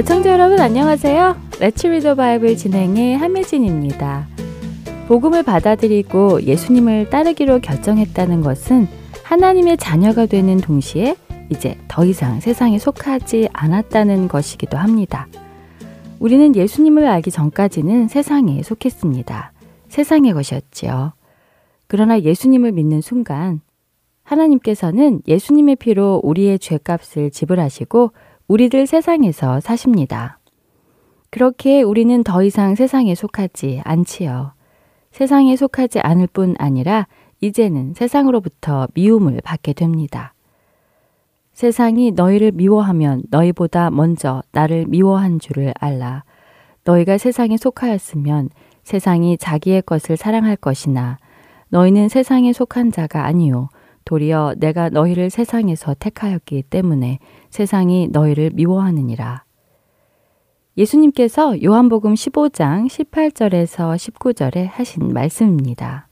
애청자 여러분 안녕하세요. 레츠 리더 바이블 진행의 함혜진입니다. 복음을 받아들이고 예수님을 따르기로 결정했다는 것은 하나님의 자녀가 되는 동시에 이제 더 이상 세상에 속하지 않았다는 것이기도 합니다. 우리는 예수님을 알기 전까지는 세상에 속했습니다. 세상의 것이었지요. 그러나 예수님을 믿는 순간 하나님께서는 예수님의 피로 우리의 죄값을 지불하시고 우리들 세상에서 사십니다. 그렇게 우리는 더 이상 세상에 속하지 않지요. 세상에 속하지 않을 뿐 아니라 이제는 세상으로부터 미움을 받게 됩니다. 세상이 너희를 미워하면 너희보다 먼저 나를 미워한 줄을 알라. 너희가 세상에 속하였으면 세상이 자기의 것을 사랑할 것이나 너희는 세상에 속한 자가 아니요 도리어 내가 너희를 세상에서 택하였기 때문에 세상이 너희를 미워하느니라. 예수님께서 요한복음 15장 18절에서 19절에 하신 말씀입니다.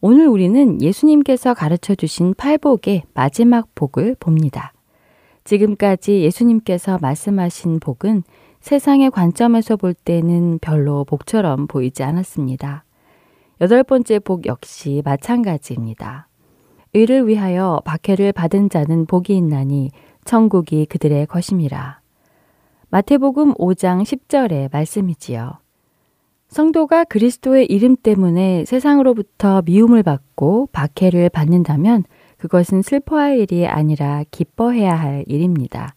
오늘 우리는 예수님께서 가르쳐 주신 팔복의 마지막 복을 봅니다. 지금까지 예수님께서 말씀하신 복은 세상의 관점에서 볼 때는 별로 복처럼 보이지 않았습니다. 여덟 번째 복 역시 마찬가지입니다. 의를 위하여 박해를 받은 자는 복이 있나니 천국이 그들의 것임이라. 마태복음 5장 10절의 말씀이지요. 성도가 그리스도의 이름 때문에 세상으로부터 미움을 받고 박해를 받는다면 그것은 슬퍼할 일이 아니라 기뻐해야 할 일입니다.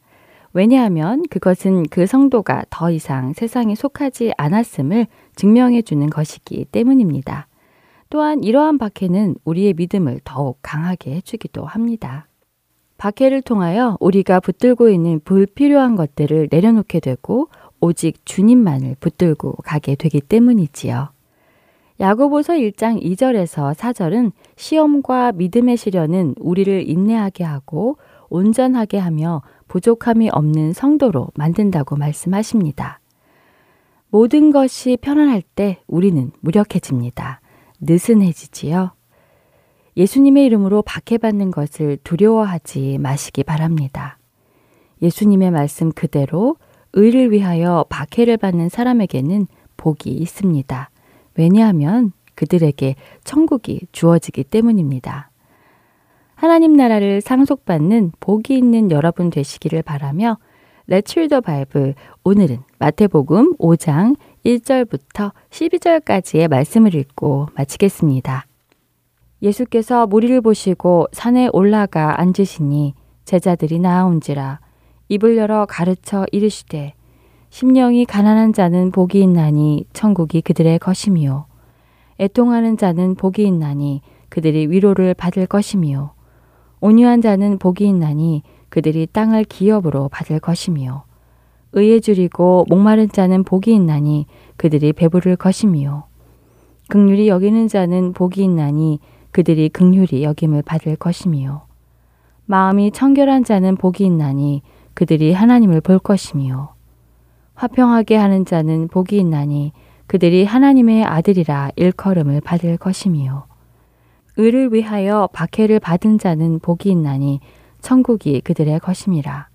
왜냐하면 그것은 그 성도가 더 이상 세상에 속하지 않았음을 증명해 주는 것이기 때문입니다. 또한 이러한 박해는 우리의 믿음을 더욱 강하게 해주기도 합니다. 박해를 통하여 우리가 붙들고 있는 불필요한 것들을 내려놓게 되고 오직 주님만을 붙들고 가게 되기 때문이지요. 야고보서 1장 2절에서 4절은 시험과 믿음의 시련은 우리를 인내하게 하고 온전하게 하며 부족함이 없는 성도로 만든다고 말씀하십니다. 모든 것이 편안할 때 우리는 무력해집니다. 느슨해지지요. 예수님의 이름으로 박해받는 것을 두려워하지 마시기 바랍니다. 예수님의 말씀 그대로 의를 위하여 박해를 받는 사람에게는 복이 있습니다. 왜냐하면 그들에게 천국이 주어지기 때문입니다. 하나님 나라를 상속받는 복이 있는 여러분 되시기를 바라며 레츠 바이블 오늘은 마태복음 5장 1절부터 12절까지의 말씀을 읽고 마치겠습니다. 예수께서 무리를 보시고 산에 올라가 앉으시니 제자들이 나아온지라 입을 열어 가르쳐 이르시되 심령이 가난한 자는 복이 있나니 천국이 그들의 것이미요 애통하는 자는 복이 있나니 그들이 위로를 받을 것이미요 온유한 자는 복이 있나니 그들이 땅을 기업으로 받을 것이미요 의에 줄이고 목마른 자는 복이 있나니 그들이 배부를 것이미요. 극률이 여기는 자는 복이 있나니 그들이 극률이 여김을 받을 것이미요. 마음이 청결한 자는 복이 있나니 그들이 하나님을 볼 것이미요. 화평하게 하는 자는 복이 있나니 그들이 하나님의 아들이라 일컬음을 받을 것이미요. 의를 위하여 박해를 받은 자는 복이 있나니 천국이 그들의 것임이라.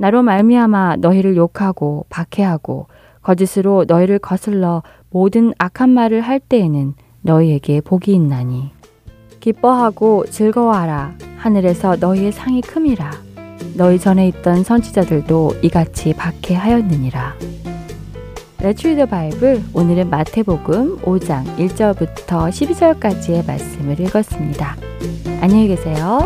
나로 말미암아 너희를 욕하고 박해하고 거짓으로 너희를 거슬러 모든 악한 말을 할 때에는 너희에게 복이 있나니. 기뻐하고 즐거워하라. 하늘에서 너희의 상이 큼이라. 너희 전에 있던 선지자들도 이같이 박해하였느니라. 리더 바이블 오늘은 마태복음 5장 1절부터 12절까지의 말씀을 읽었습니다. 안녕히 계세요.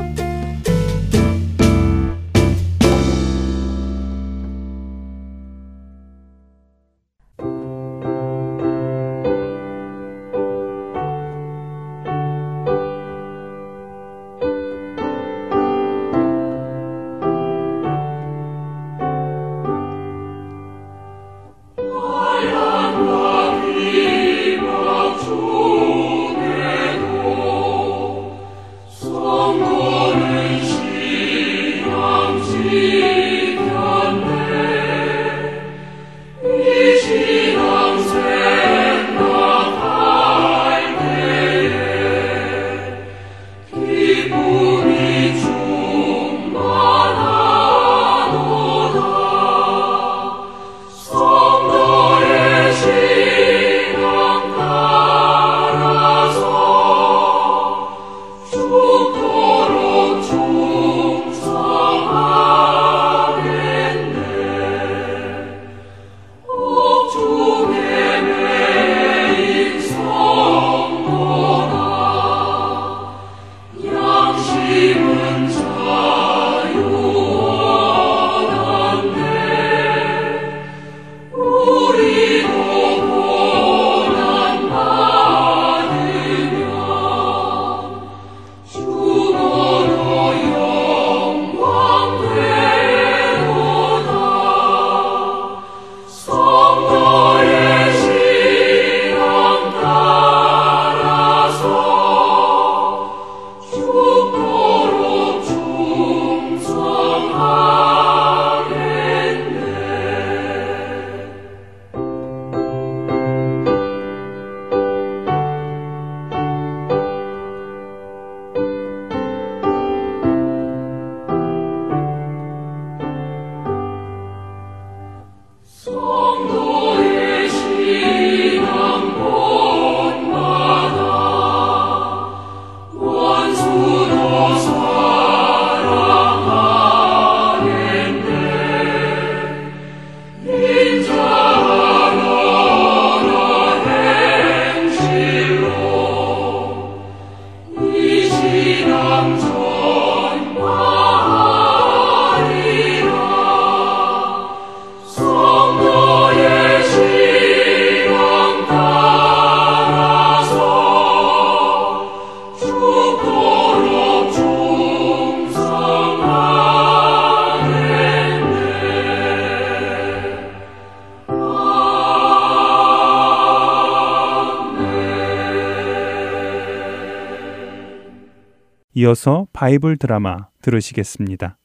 이어서 바이블 드라마 들으시겠습니다.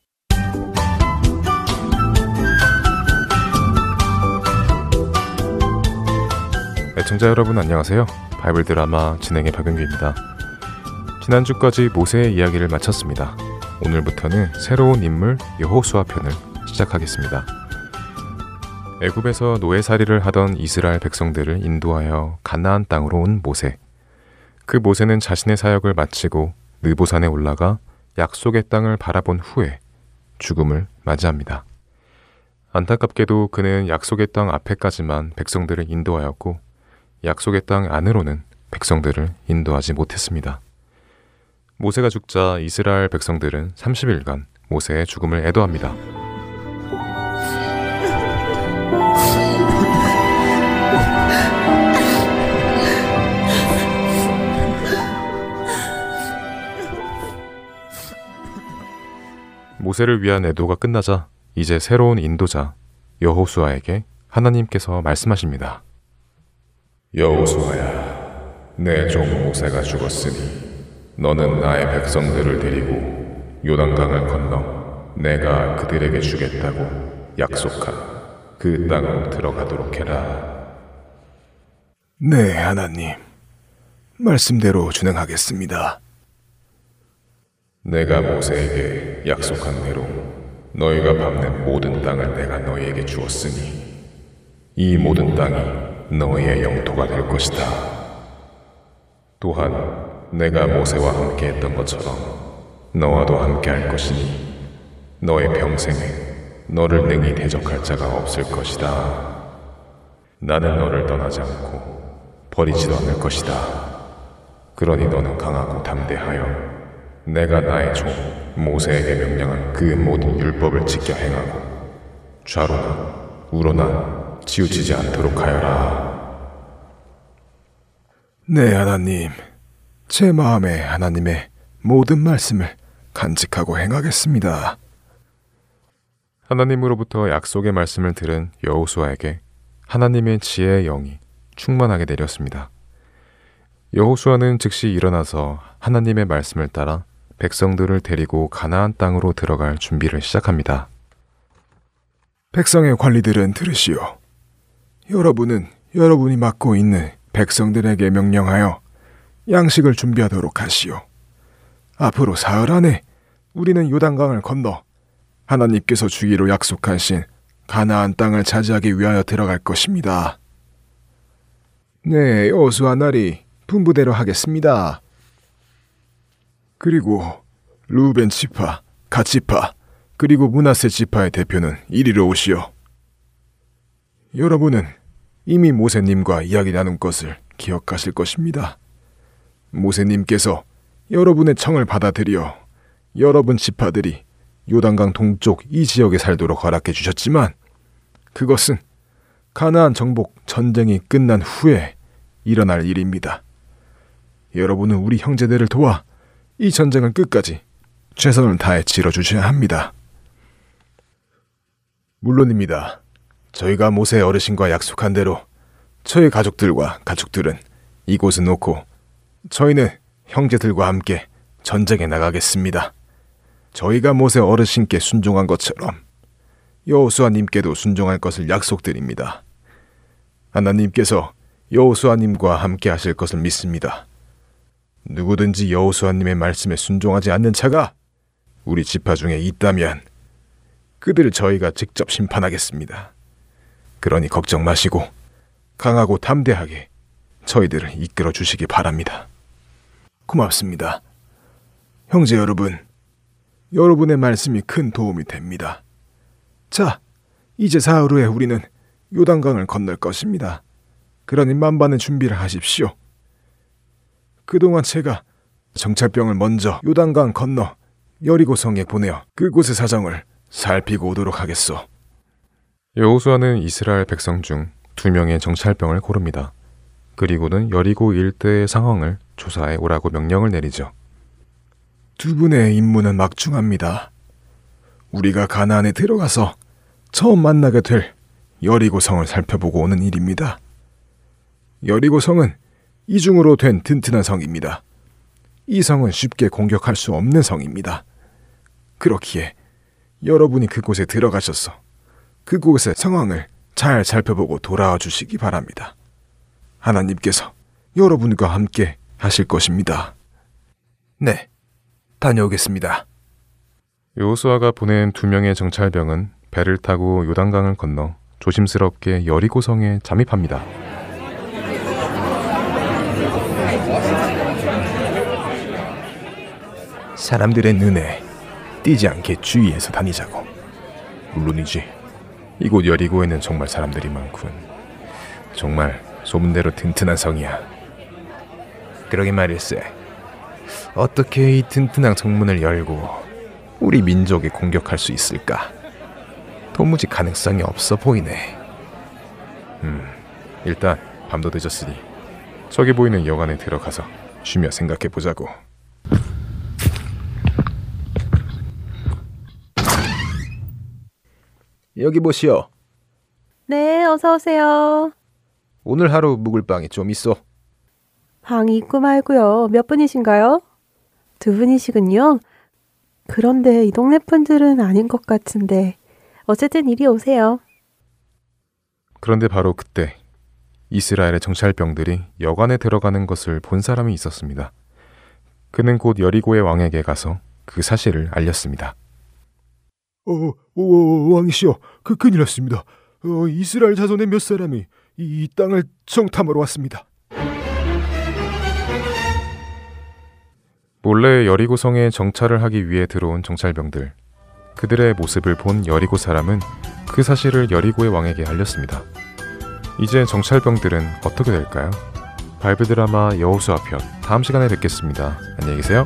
애청자 여러분 안녕하세요. 바이블 드라마 진행의 박은규입니다. 지난주까지 모세의 이야기를 마쳤습니다. 오늘부터는 새로운 인물 여호수아 편을 시작하겠습니다. 애굽에서 노예살이를 하던 이스라엘 백성들을 인도하여 가나안 땅으로 온 모세. 그 모세는 자신의 사역을 마치고 느보산에 올라가 약속의 땅을 바라본 후에 죽음을 맞이합니다. 안타깝게도 그는 약속의 땅 앞에까지만 백성들을 인도하였고 약속의 땅 안으로는 백성들을 인도하지 못했습니다. 모세가 죽자 이스라엘 백성들은 30일간 모세의 죽음을 애도합니다. 모세를 위한 애도가 끝나자 이제 새로운 인도자 여호수아에게 하나님께서 말씀하십니다. 여호수아야, 내 종 모세가 죽었으니 너는 나의 백성들을 데리고 요단강을 건너 내가 그들에게 주겠다고 약속한 그 땅으로 들어가도록 해라. 네, 하나님. 말씀대로 준행하겠습니다. 내가 모세에게 약속한 대로 너희가 밟는 모든 땅을 내가 너희에게 주었으니 이 모든 땅이 너희의 영토가 될 것이다. 또한 내가 모세와 함께 했던 것처럼 너와도 함께 할 것이니 너의 평생에 너를 능히 대적할 자가 없을 것이다. 나는 너를 떠나지 않고 버리지도 않을 것이다. 그러니 너는 강하고 담대하여 내가 나의 종 모세에게 명령한 그 모든 율법을 지켜 행하고 좌로나 우로나 치우치지 않도록 하여라. 네, 하나님. 제 마음에 하나님의 모든 말씀을 간직하고 행하겠습니다. 하나님으로부터 약속의 말씀을 들은 여호수아에게 하나님의 지혜의 영이 충만하게 내렸습니다. 여호수아는 즉시 일어나서 하나님의 말씀을 따라 백성들을 데리고 가나안 땅으로 들어갈 준비를 시작합니다. 백성의 관리들은 들으시오. 여러분은 여러분이 맡고 있는 백성들에게 명령하여 양식을 준비하도록 하시오. 앞으로 사흘 안에 우리는 요단강을 건너 하나님께서 주기로 약속하신 가나안 땅을 차지하기 위하여 들어갈 것입니다. 네, 여수와 날이 분부대로 하겠습니다. 그리고 루벤 지파, 가치파, 그리고 문하세 지파의 대표는 이리로 오시오. 여러분은 이미 모세님과 이야기 나눈 것을 기억하실 것입니다. 모세님께서 여러분의 청을 받아들여 여러분 지파들이 요단강 동쪽 이 지역에 살도록 허락해 주셨지만 그것은 가나안 정복 전쟁이 끝난 후에 일어날 일입니다. 여러분은 우리 형제들을 도와 이 전쟁을 끝까지 최선을 다해 치러주셔야 합니다. 물론입니다. 저희가 모세 어르신과 약속한 대로 저희 가족들과 가족들은 이곳을 놓고 저희는 형제들과 함께 전쟁에 나가겠습니다. 저희가 모세 어르신께 순종한 것처럼 여호수아님께도 순종할 것을 약속드립니다. 하나님께서 여호수아님과 함께 하실 것을 믿습니다. 누구든지 여호수아님의 말씀에 순종하지 않는 자가 우리 지파 중에 있다면 그들을 저희가 직접 심판하겠습니다. 그러니 걱정 마시고 강하고 담대하게 저희들을 이끌어 주시기 바랍니다. 고맙습니다. 형제 여러분, 여러분의 말씀이 큰 도움이 됩니다. 자, 이제 사흘 후에 우리는 요단강을 건널 것입니다. 그러니 만반의 준비를 하십시오. 그동안 제가 정찰병을 먼저 요단강 건너 여리고성에 보내어 그곳의 사정을 살피고 오도록 하겠소. 여호수아는 이스라엘 백성 중 두 명의 정찰병을 고릅니다. 그리고는 여리고 일대의 상황을 조사해 오라고 명령을 내리죠. 두 분의 임무는 막중합니다. 우리가 가나안에 들어가서 처음 만나게 될 여리고성을 살펴보고 오는 일입니다. 여리고성은 이중으로 된 튼튼한 성입니다. 이 성은 쉽게 공격할 수 없는 성입니다. 그렇기에 여러분이 그곳에 들어가셔서 그곳의 상황을 잘 살펴보고 돌아와 주시기 바랍니다. 하나님께서 여러분과 함께 하실 것입니다. 네, 다녀오겠습니다. 요수아가 보낸 두 명의 정찰병은 배를 타고 요단강을 건너 조심스럽게 여리고성에 잠입합니다. 사람들의 눈에 띄지 않게 주의해서 다니자고. 물론이지. 이곳 여리고에는 정말 사람들이 많군. 정말 소문대로 튼튼한 성이야. 그러게 말일세. 어떻게 이 튼튼한 성문을 열고 우리 민족에 공격할 수 있을까? 도무지 가능성이 없어 보이네. 음, 일단 밤도 늦었으니 저기 보이는 여관에 들어가서 쉬며 생각해 보자고. 여기 보시오. 네, 어서 오세요. 오늘 하루 묵을 방이 좀 있어. 방이 있고 말고요. 몇 분이신가요? 두 분이시군요. 그런데 이 동네 분들은 아닌 것 같은데. 어쨌든 이리 오세요. 그런데 바로 그때 이스라엘의 정찰병들이 여관에 들어가는 것을 본 사람이 있었습니다. 그는 곧 여리고의 왕에게 가서 그 사실을 알렸습니다. 어, 오, 왕이시여, 그 큰일 났습니다. 어, 이스라엘 자손의 몇 사람이 이, 이 땅을 정탐하러 왔습니다. 몰래 여리고성에 정찰을 하기 위해 들어온 정찰병들. 그들의 모습을 본 여리고 사람은 그 사실을 여리고의 왕에게 알렸습니다. 이제 정찰병들은 어떻게 될까요? 발브 드라마 여호수아 편 다음 시간에 뵙겠습니다. 안녕히 계세요.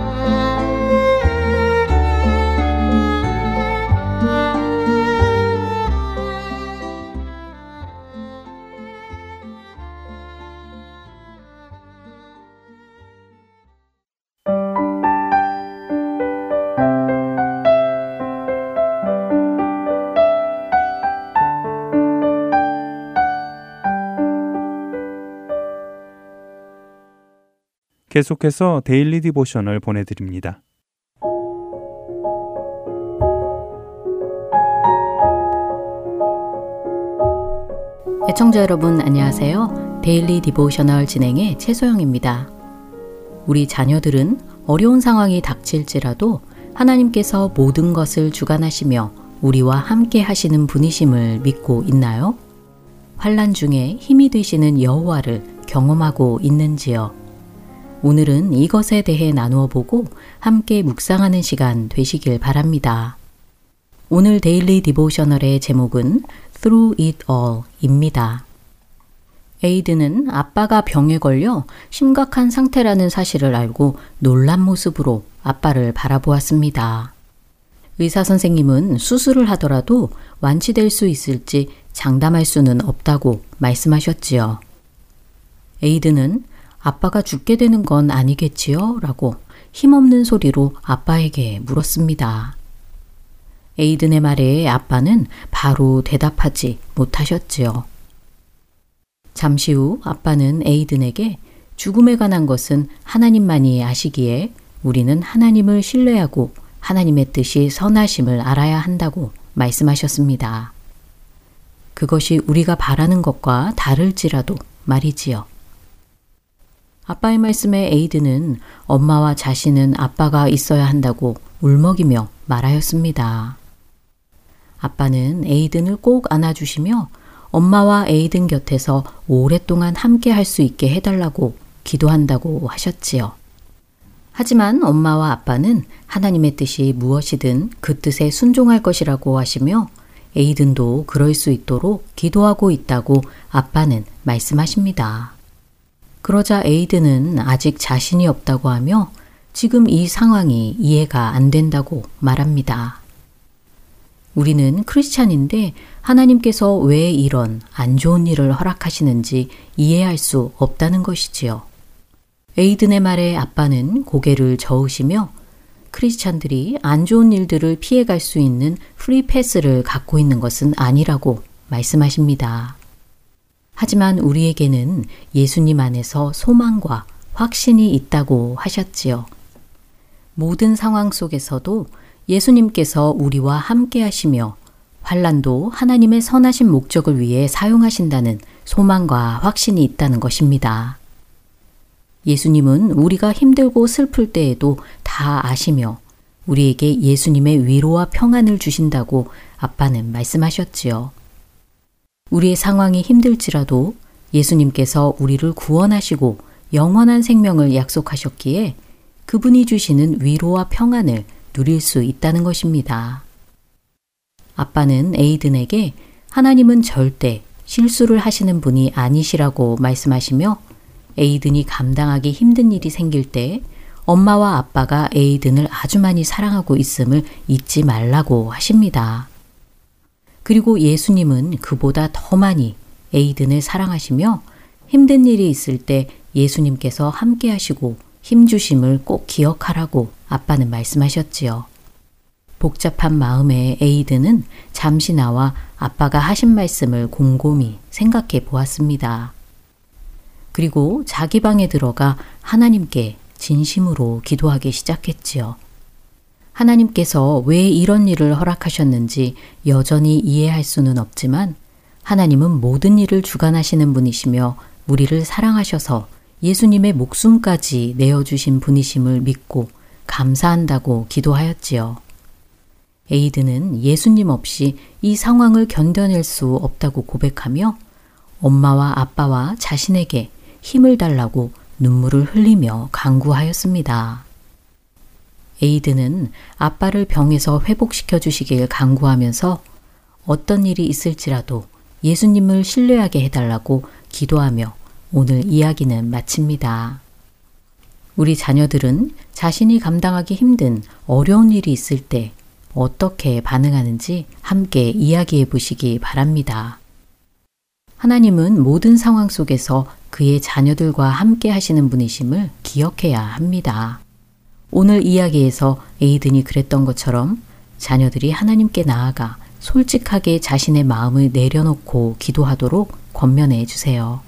계속해서 Daily Devotional 보내드립니다. 애청자 여러분 안녕하세요. Daily Devotional 진행의 최소영입니다. 우리 자녀들은 어려운 상황이 닥칠지라도 하나님께서 모든 것을 주관하시며 우리와 함께 하시는 분이심을 믿고 있나요? 환란 중에 힘이 되시는 여호와를 경험하고 있는지요? 오늘은 이것에 대해 나누어 보고 함께 묵상하는 시간 되시길 바랍니다. 오늘 Daily Devotional의 제목은 Through It All입니다. 에이드는 아빠가 병에 걸려 심각한 상태라는 사실을 알고 놀란 모습으로 아빠를 바라보았습니다. 의사 선생님은 수술을 하더라도 완치될 수 있을지 장담할 수는 없다고 말씀하셨지요. 에이드는 아빠가 죽게 되는 건 아니겠지요? 라고 힘없는 소리로 아빠에게 물었습니다. 에이든의 말에 아빠는 바로 대답하지 못하셨지요. 잠시 후 아빠는 에이든에게 죽음에 관한 것은 하나님만이 아시기에 우리는 하나님을 신뢰하고 하나님의 뜻이 선하심을 알아야 한다고 말씀하셨습니다. 그것이 우리가 바라는 것과 다를지라도 말이지요. 아빠의 말씀에 에이드는 엄마와 자신은 아빠가 있어야 한다고 울먹이며 말하였습니다. 아빠는 에이든을 꼭 안아주시며 엄마와 에이든 곁에서 오랫동안 함께 할 수 있게 해달라고 기도한다고 하셨지요. 하지만 엄마와 아빠는 하나님의 뜻이 무엇이든 그 뜻에 순종할 것이라고 하시며 에이든도 그럴 수 있도록 기도하고 있다고 아빠는 말씀하십니다. 그러자 에이드는 아직 자신이 없다고 하며 지금 이 상황이 이해가 안 된다고 말합니다. 우리는 크리스찬인데 하나님께서 왜 이런 안 좋은 일을 허락하시는지 이해할 수 없다는 것이지요. 에이든의 말에 아빠는 고개를 저으시며 크리스찬들이 안 좋은 일들을 피해갈 수 있는 free pass를 갖고 있는 것은 아니라고 말씀하십니다. 하지만 우리에게는 예수님 안에서 소망과 확신이 있다고 하셨지요. 모든 상황 속에서도 예수님께서 우리와 함께 하시며 환란도 하나님의 선하신 목적을 위해 사용하신다는 소망과 확신이 있다는 것입니다. 예수님은 우리가 힘들고 슬플 때에도 다 아시며 우리에게 예수님의 위로와 평안을 주신다고 아빠는 말씀하셨지요. 우리의 상황이 힘들지라도 예수님께서 우리를 구원하시고 영원한 생명을 약속하셨기에 그분이 주시는 위로와 평안을 누릴 수 있다는 것입니다. 아빠는 에이든에게 하나님은 절대 실수를 하시는 분이 아니시라고 말씀하시며 에이든이 감당하기 힘든 일이 생길 때 엄마와 아빠가 에이든을 아주 많이 사랑하고 있음을 잊지 말라고 하십니다. 그리고 예수님은 그보다 더 많이 에이든을 사랑하시며 힘든 일이 있을 때 예수님께서 함께 하시고 힘주심을 꼭 기억하라고 아빠는 말씀하셨지요. 복잡한 마음의 에이드는 잠시 나와 아빠가 하신 말씀을 곰곰이 생각해 보았습니다. 그리고 자기 방에 들어가 하나님께 진심으로 기도하기 시작했지요. 하나님께서 왜 이런 일을 허락하셨는지 여전히 이해할 수는 없지만 하나님은 모든 일을 주관하시는 분이시며 우리를 사랑하셔서 예수님의 목숨까지 내어주신 분이심을 믿고 감사한다고 기도하였지요. 에이든은 예수님 없이 이 상황을 견뎌낼 수 없다고 고백하며 엄마와 아빠와 자신에게 힘을 달라고 눈물을 흘리며 간구하였습니다. 에이든은 아빠를 병에서 회복시켜 주시길 간구하면서 어떤 일이 있을지라도 예수님을 신뢰하게 해달라고 기도하며 오늘 이야기는 마칩니다. 우리 자녀들은 자신이 감당하기 힘든 어려운 일이 있을 때 어떻게 반응하는지 함께 이야기해 보시기 바랍니다. 하나님은 모든 상황 속에서 그의 자녀들과 함께 하시는 분이심을 기억해야 합니다. 오늘 이야기에서 에이든이 그랬던 것처럼 자녀들이 하나님께 나아가 솔직하게 자신의 마음을 내려놓고 기도하도록 권면해 주세요.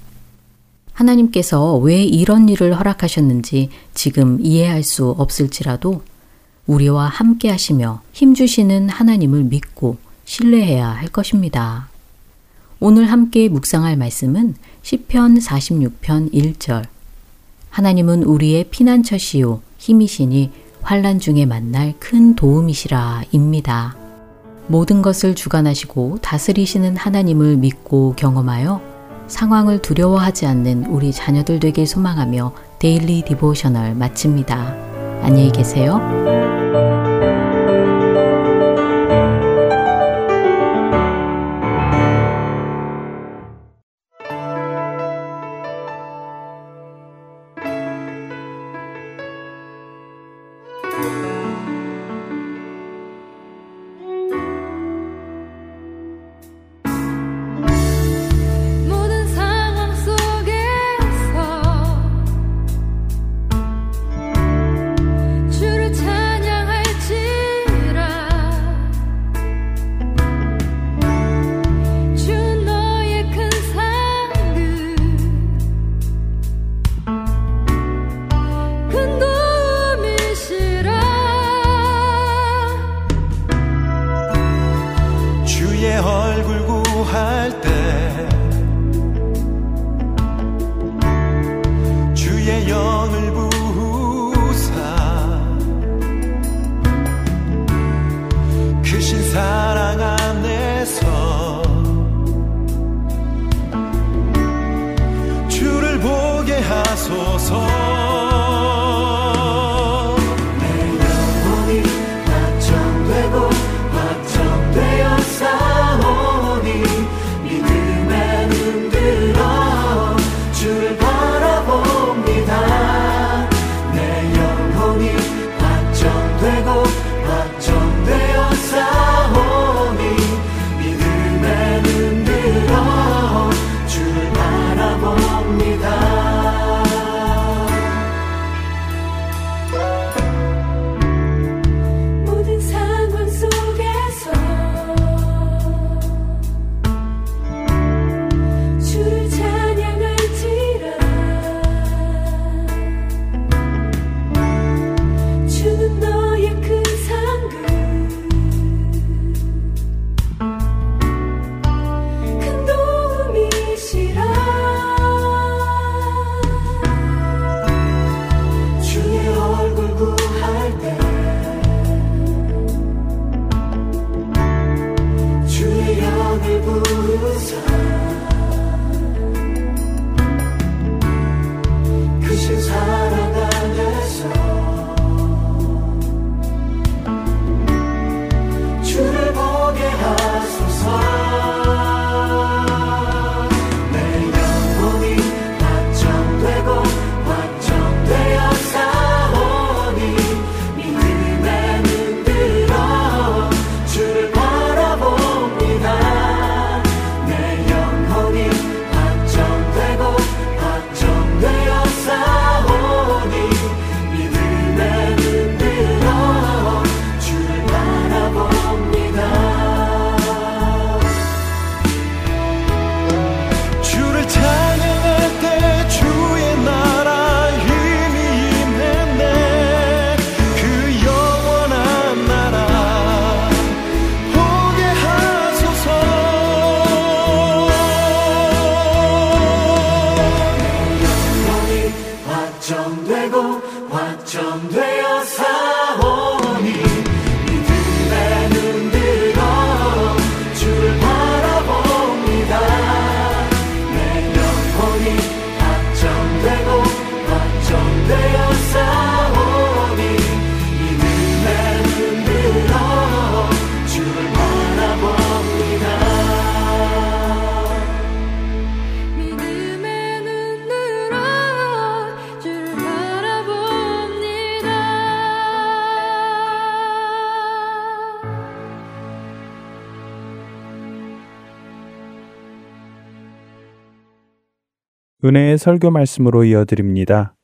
하나님께서 왜 이런 일을 허락하셨는지 지금 이해할 수 없을지라도 우리와 함께 하시며 힘주시는 하나님을 믿고 신뢰해야 할 것입니다. 오늘 함께 묵상할 말씀은 시편 46편 1절 하나님은 우리의 피난처시요 힘이시니 환란 중에 만날 큰 도움이시라입니다. 모든 것을 주관하시고 다스리시는 하나님을 믿고 경험하여 상황을 두려워하지 않는 우리 자녀들 되길 소망하며 데일리 디보셔널 마칩니다. 안녕히 계세요. 은혜의 설교 말씀으로 이어드립니다.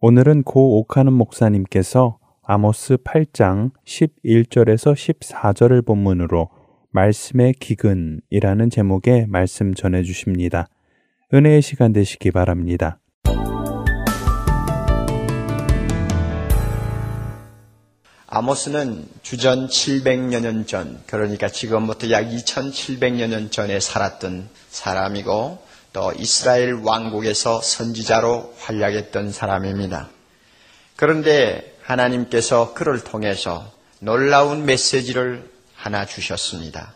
오늘은 고 옥하는 목사님께서 아모스 8장 11절에서 14절을 본문으로 말씀의 기근이라는 제목의 말씀 전해 주십니다. 은혜의 시간 되시기 바랍니다. 아모스는 주전 700여 년 전, 그러니까 지금부터 약 2700여 년 전에 살았던 사람이고 또 이스라엘 왕국에서 선지자로 활약했던 사람입니다. 그런데 하나님께서 그를 통해서 놀라운 메시지를 하나 주셨습니다.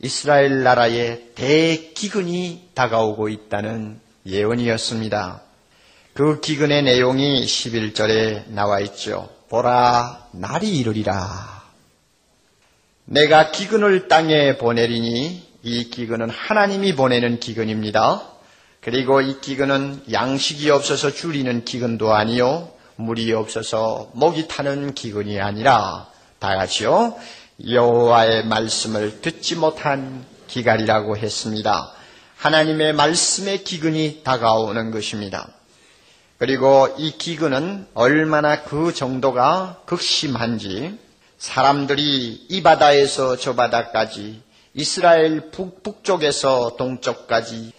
이스라엘 나라에 대기근이 다가오고 있다는 예언이었습니다. 그 기근의 내용이 11절에 나와 있죠. 보라, 날이 이르리라. 내가 기근을 땅에 보내리니 이 기근은 하나님이 보내는 기근입니다. 그리고 이 기근은 양식이 없어서 줄이는 기근도 아니요. 물이 없어서 목이 타는 기근이 아니라 다 같이요. 여호와의 말씀을 듣지 못한 기갈이라고 했습니다. 하나님의 말씀의 기근이 다가오는 것입니다. 그리고 이 기근은 얼마나 그 정도가 극심한지 사람들이 이 바다에서 저 바다까지 이스라엘 북, 북쪽에서 동쪽까지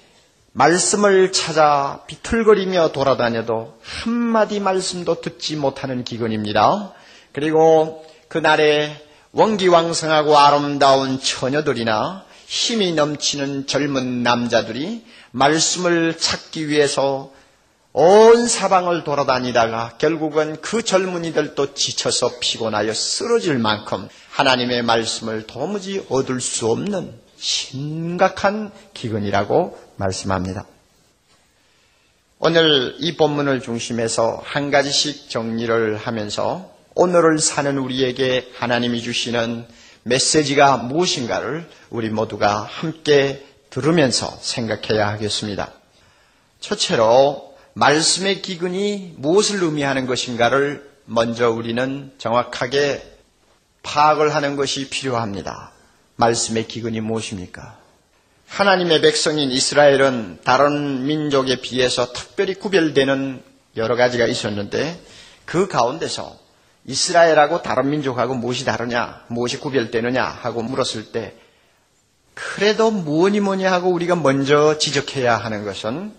말씀을 찾아 비틀거리며 돌아다녀도 한마디 말씀도 듣지 못하는 기근입니다. 그리고 그날에 원기왕성하고 아름다운 처녀들이나 힘이 넘치는 젊은 남자들이 말씀을 찾기 위해서 온 사방을 돌아다니다가 결국은 그 젊은이들도 지쳐서 피곤하여 쓰러질 만큼 하나님의 말씀을 도무지 얻을 수 없는 심각한 기근이라고 말씀합니다. 오늘 이 본문을 중심해서 한 가지씩 정리를 하면서 오늘을 사는 우리에게 하나님이 주시는 메시지가 무엇인가를 우리 모두가 함께 들으면서 생각해야 하겠습니다. 첫째로 말씀의 기근이 무엇을 의미하는 것인가를 먼저 우리는 정확하게 파악을 하는 것이 필요합니다. 말씀의 기근이 무엇입니까? 하나님의 백성인 이스라엘은 다른 민족에 비해서 특별히 구별되는 여러 가지가 있었는데 그 가운데서 이스라엘하고 다른 민족하고 무엇이 다르냐, 무엇이 구별되느냐 하고 물었을 때 그래도 무엇이 뭐냐 하고 우리가 먼저 지적해야 하는 것은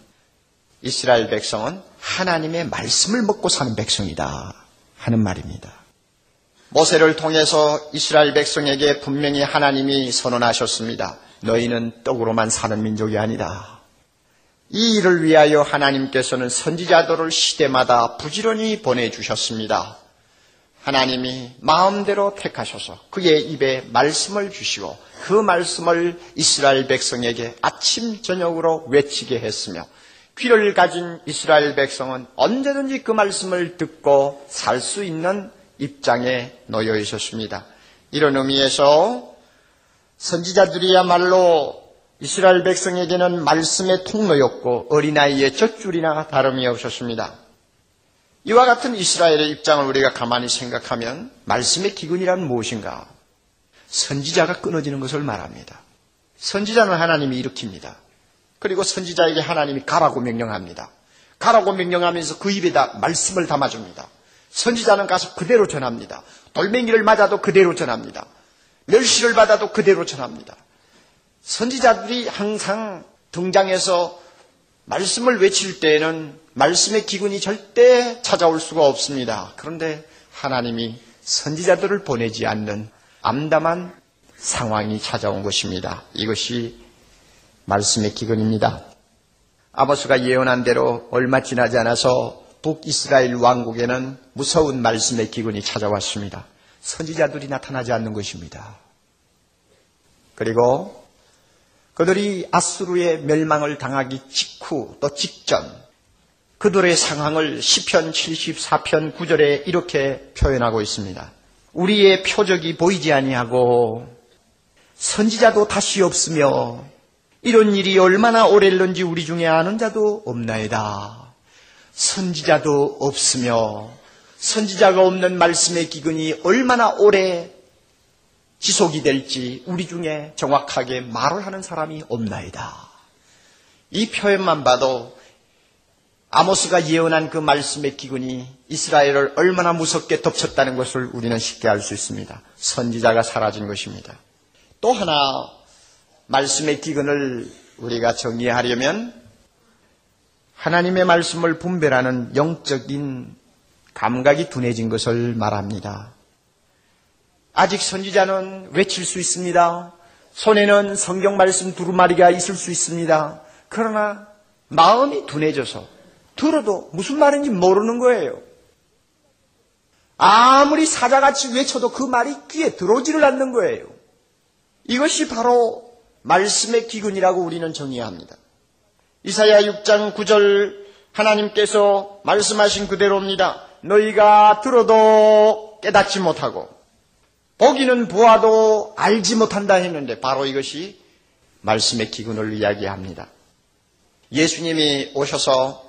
이스라엘 백성은 하나님의 말씀을 먹고 사는 백성이다 하는 말입니다. 모세를 통해서 이스라엘 백성에게 분명히 하나님이 선언하셨습니다. 너희는 떡으로만 사는 민족이 아니다. 이 일을 위하여 하나님께서는 선지자들을 시대마다 부지런히 보내주셨습니다. 하나님이 마음대로 택하셔서 그의 입에 말씀을 주시고 그 말씀을 이스라엘 백성에게 아침 저녁으로 외치게 했으며 귀를 가진 이스라엘 백성은 언제든지 그 말씀을 듣고 살 수 있는 입장에 놓여 있었습니다. 이런 의미에서 선지자들이야말로 이스라엘 백성에게는 말씀의 통로였고 어린아이의 젖줄이나 다름이 없었습니다. 이와 같은 이스라엘의 입장을 우리가 가만히 생각하면 말씀의 기근이란 무엇인가? 선지자가 끊어지는 것을 말합니다. 선지자는 하나님이 일으킵니다. 그리고 선지자에게 하나님이 가라고 명령합니다. 가라고 명령하면서 그 입에다 말씀을 담아줍니다. 선지자는 가서 그대로 전합니다. 돌멩이를 맞아도 그대로 전합니다. 멸시를 받아도 그대로 전합니다. 선지자들이 항상 등장해서 말씀을 외칠 때에는 말씀의 기근이 절대 찾아올 수가 없습니다. 그런데 하나님이 선지자들을 보내지 않는 암담한 상황이 찾아온 것입니다. 이것이 말씀의 기근입니다. 아버스가 예언한 대로 얼마 지나지 않아서 북이스라엘 왕국에는 무서운 말씀의 기근이 찾아왔습니다. 선지자들이 나타나지 않는 것입니다. 그리고 그들이 아수르의 멸망을 당하기 직후 또 직전 그들의 상황을 시편 74편 9절에 이렇게 표현하고 있습니다. 우리의 표적이 보이지 아니하고 선지자도 다시 없으며 이런 일이 얼마나 오래일는지 우리 중에 아는 자도 없나이다. 선지자도 없으며 선지자가 없는 말씀의 기근이 얼마나 오래 지속이 될지 우리 중에 정확하게 말을 하는 사람이 없나이다. 이 표현만 봐도 아모스가 예언한 그 말씀의 기근이 이스라엘을 얼마나 무섭게 덮쳤다는 것을 우리는 쉽게 알 수 있습니다. 선지자가 사라진 것입니다. 또 하나 말씀의 기근을 우리가 정리하려면 하나님의 말씀을 분별하는 영적인 감각이 둔해진 것을 말합니다. 아직 선지자는 외칠 수 있습니다. 손에는 성경 말씀 두루마리가 있을 수 있습니다. 그러나 마음이 둔해져서 들어도 무슨 말인지 모르는 거예요. 아무리 사자같이 외쳐도 그 말이 귀에 들어오지를 않는 거예요. 이것이 바로 말씀의 기근이라고 우리는 정의합니다. 이사야 6장 9절 하나님께서 말씀하신 그대로입니다. 너희가 들어도 깨닫지 못하고 보기는 보아도 알지 못한다 했는데 바로 이것이 말씀의 기근을 이야기합니다. 예수님이 오셔서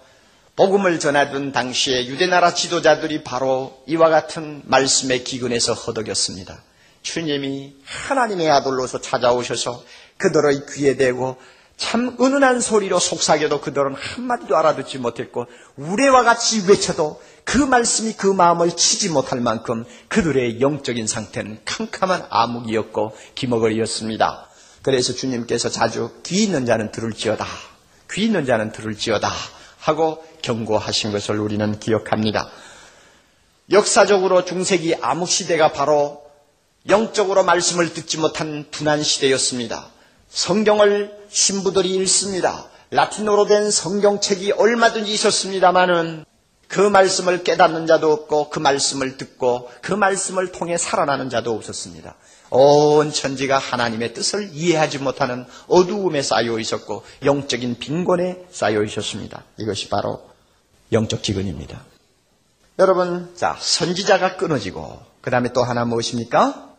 복음을 전하던 당시에 유대나라 지도자들이 바로 이와 같은 말씀의 기근에서 허덕였습니다. 주님이 하나님의 아들로서 찾아오셔서 그들의 귀에 대고 참 은은한 소리로 속삭여도 그들은 한마디도 알아듣지 못했고 우레와 같이 외쳐도 그 말씀이 그 마음을 치지 못할 만큼 그들의 영적인 상태는 캄캄한 암흑이었고 기머거리였습니다. 그래서 주님께서 자주 귀 있는 자는 들을지어다. 귀 있는 자는 들을지어다. 하고 경고하신 것을 우리는 기억합니다. 역사적으로 중세기 암흑 시대가 바로 영적으로 말씀을 듣지 못한 분한 시대였습니다. 성경을 신부들이 읽습니다. 라틴어로 된 성경책이 얼마든지 있었습니다마는 그 말씀을 깨닫는 자도 없고 그 말씀을 듣고 그 말씀을 통해 살아나는 자도 없었습니다. 온 천지가 하나님의 뜻을 이해하지 못하는 어두움에 쌓여 있었고 영적인 빈곤에 쌓여 있었습니다. 이것이 바로 영적 기근입니다. 여러분, 자, 선지자가 끊어지고 그 다음에 또 하나 무엇입니까?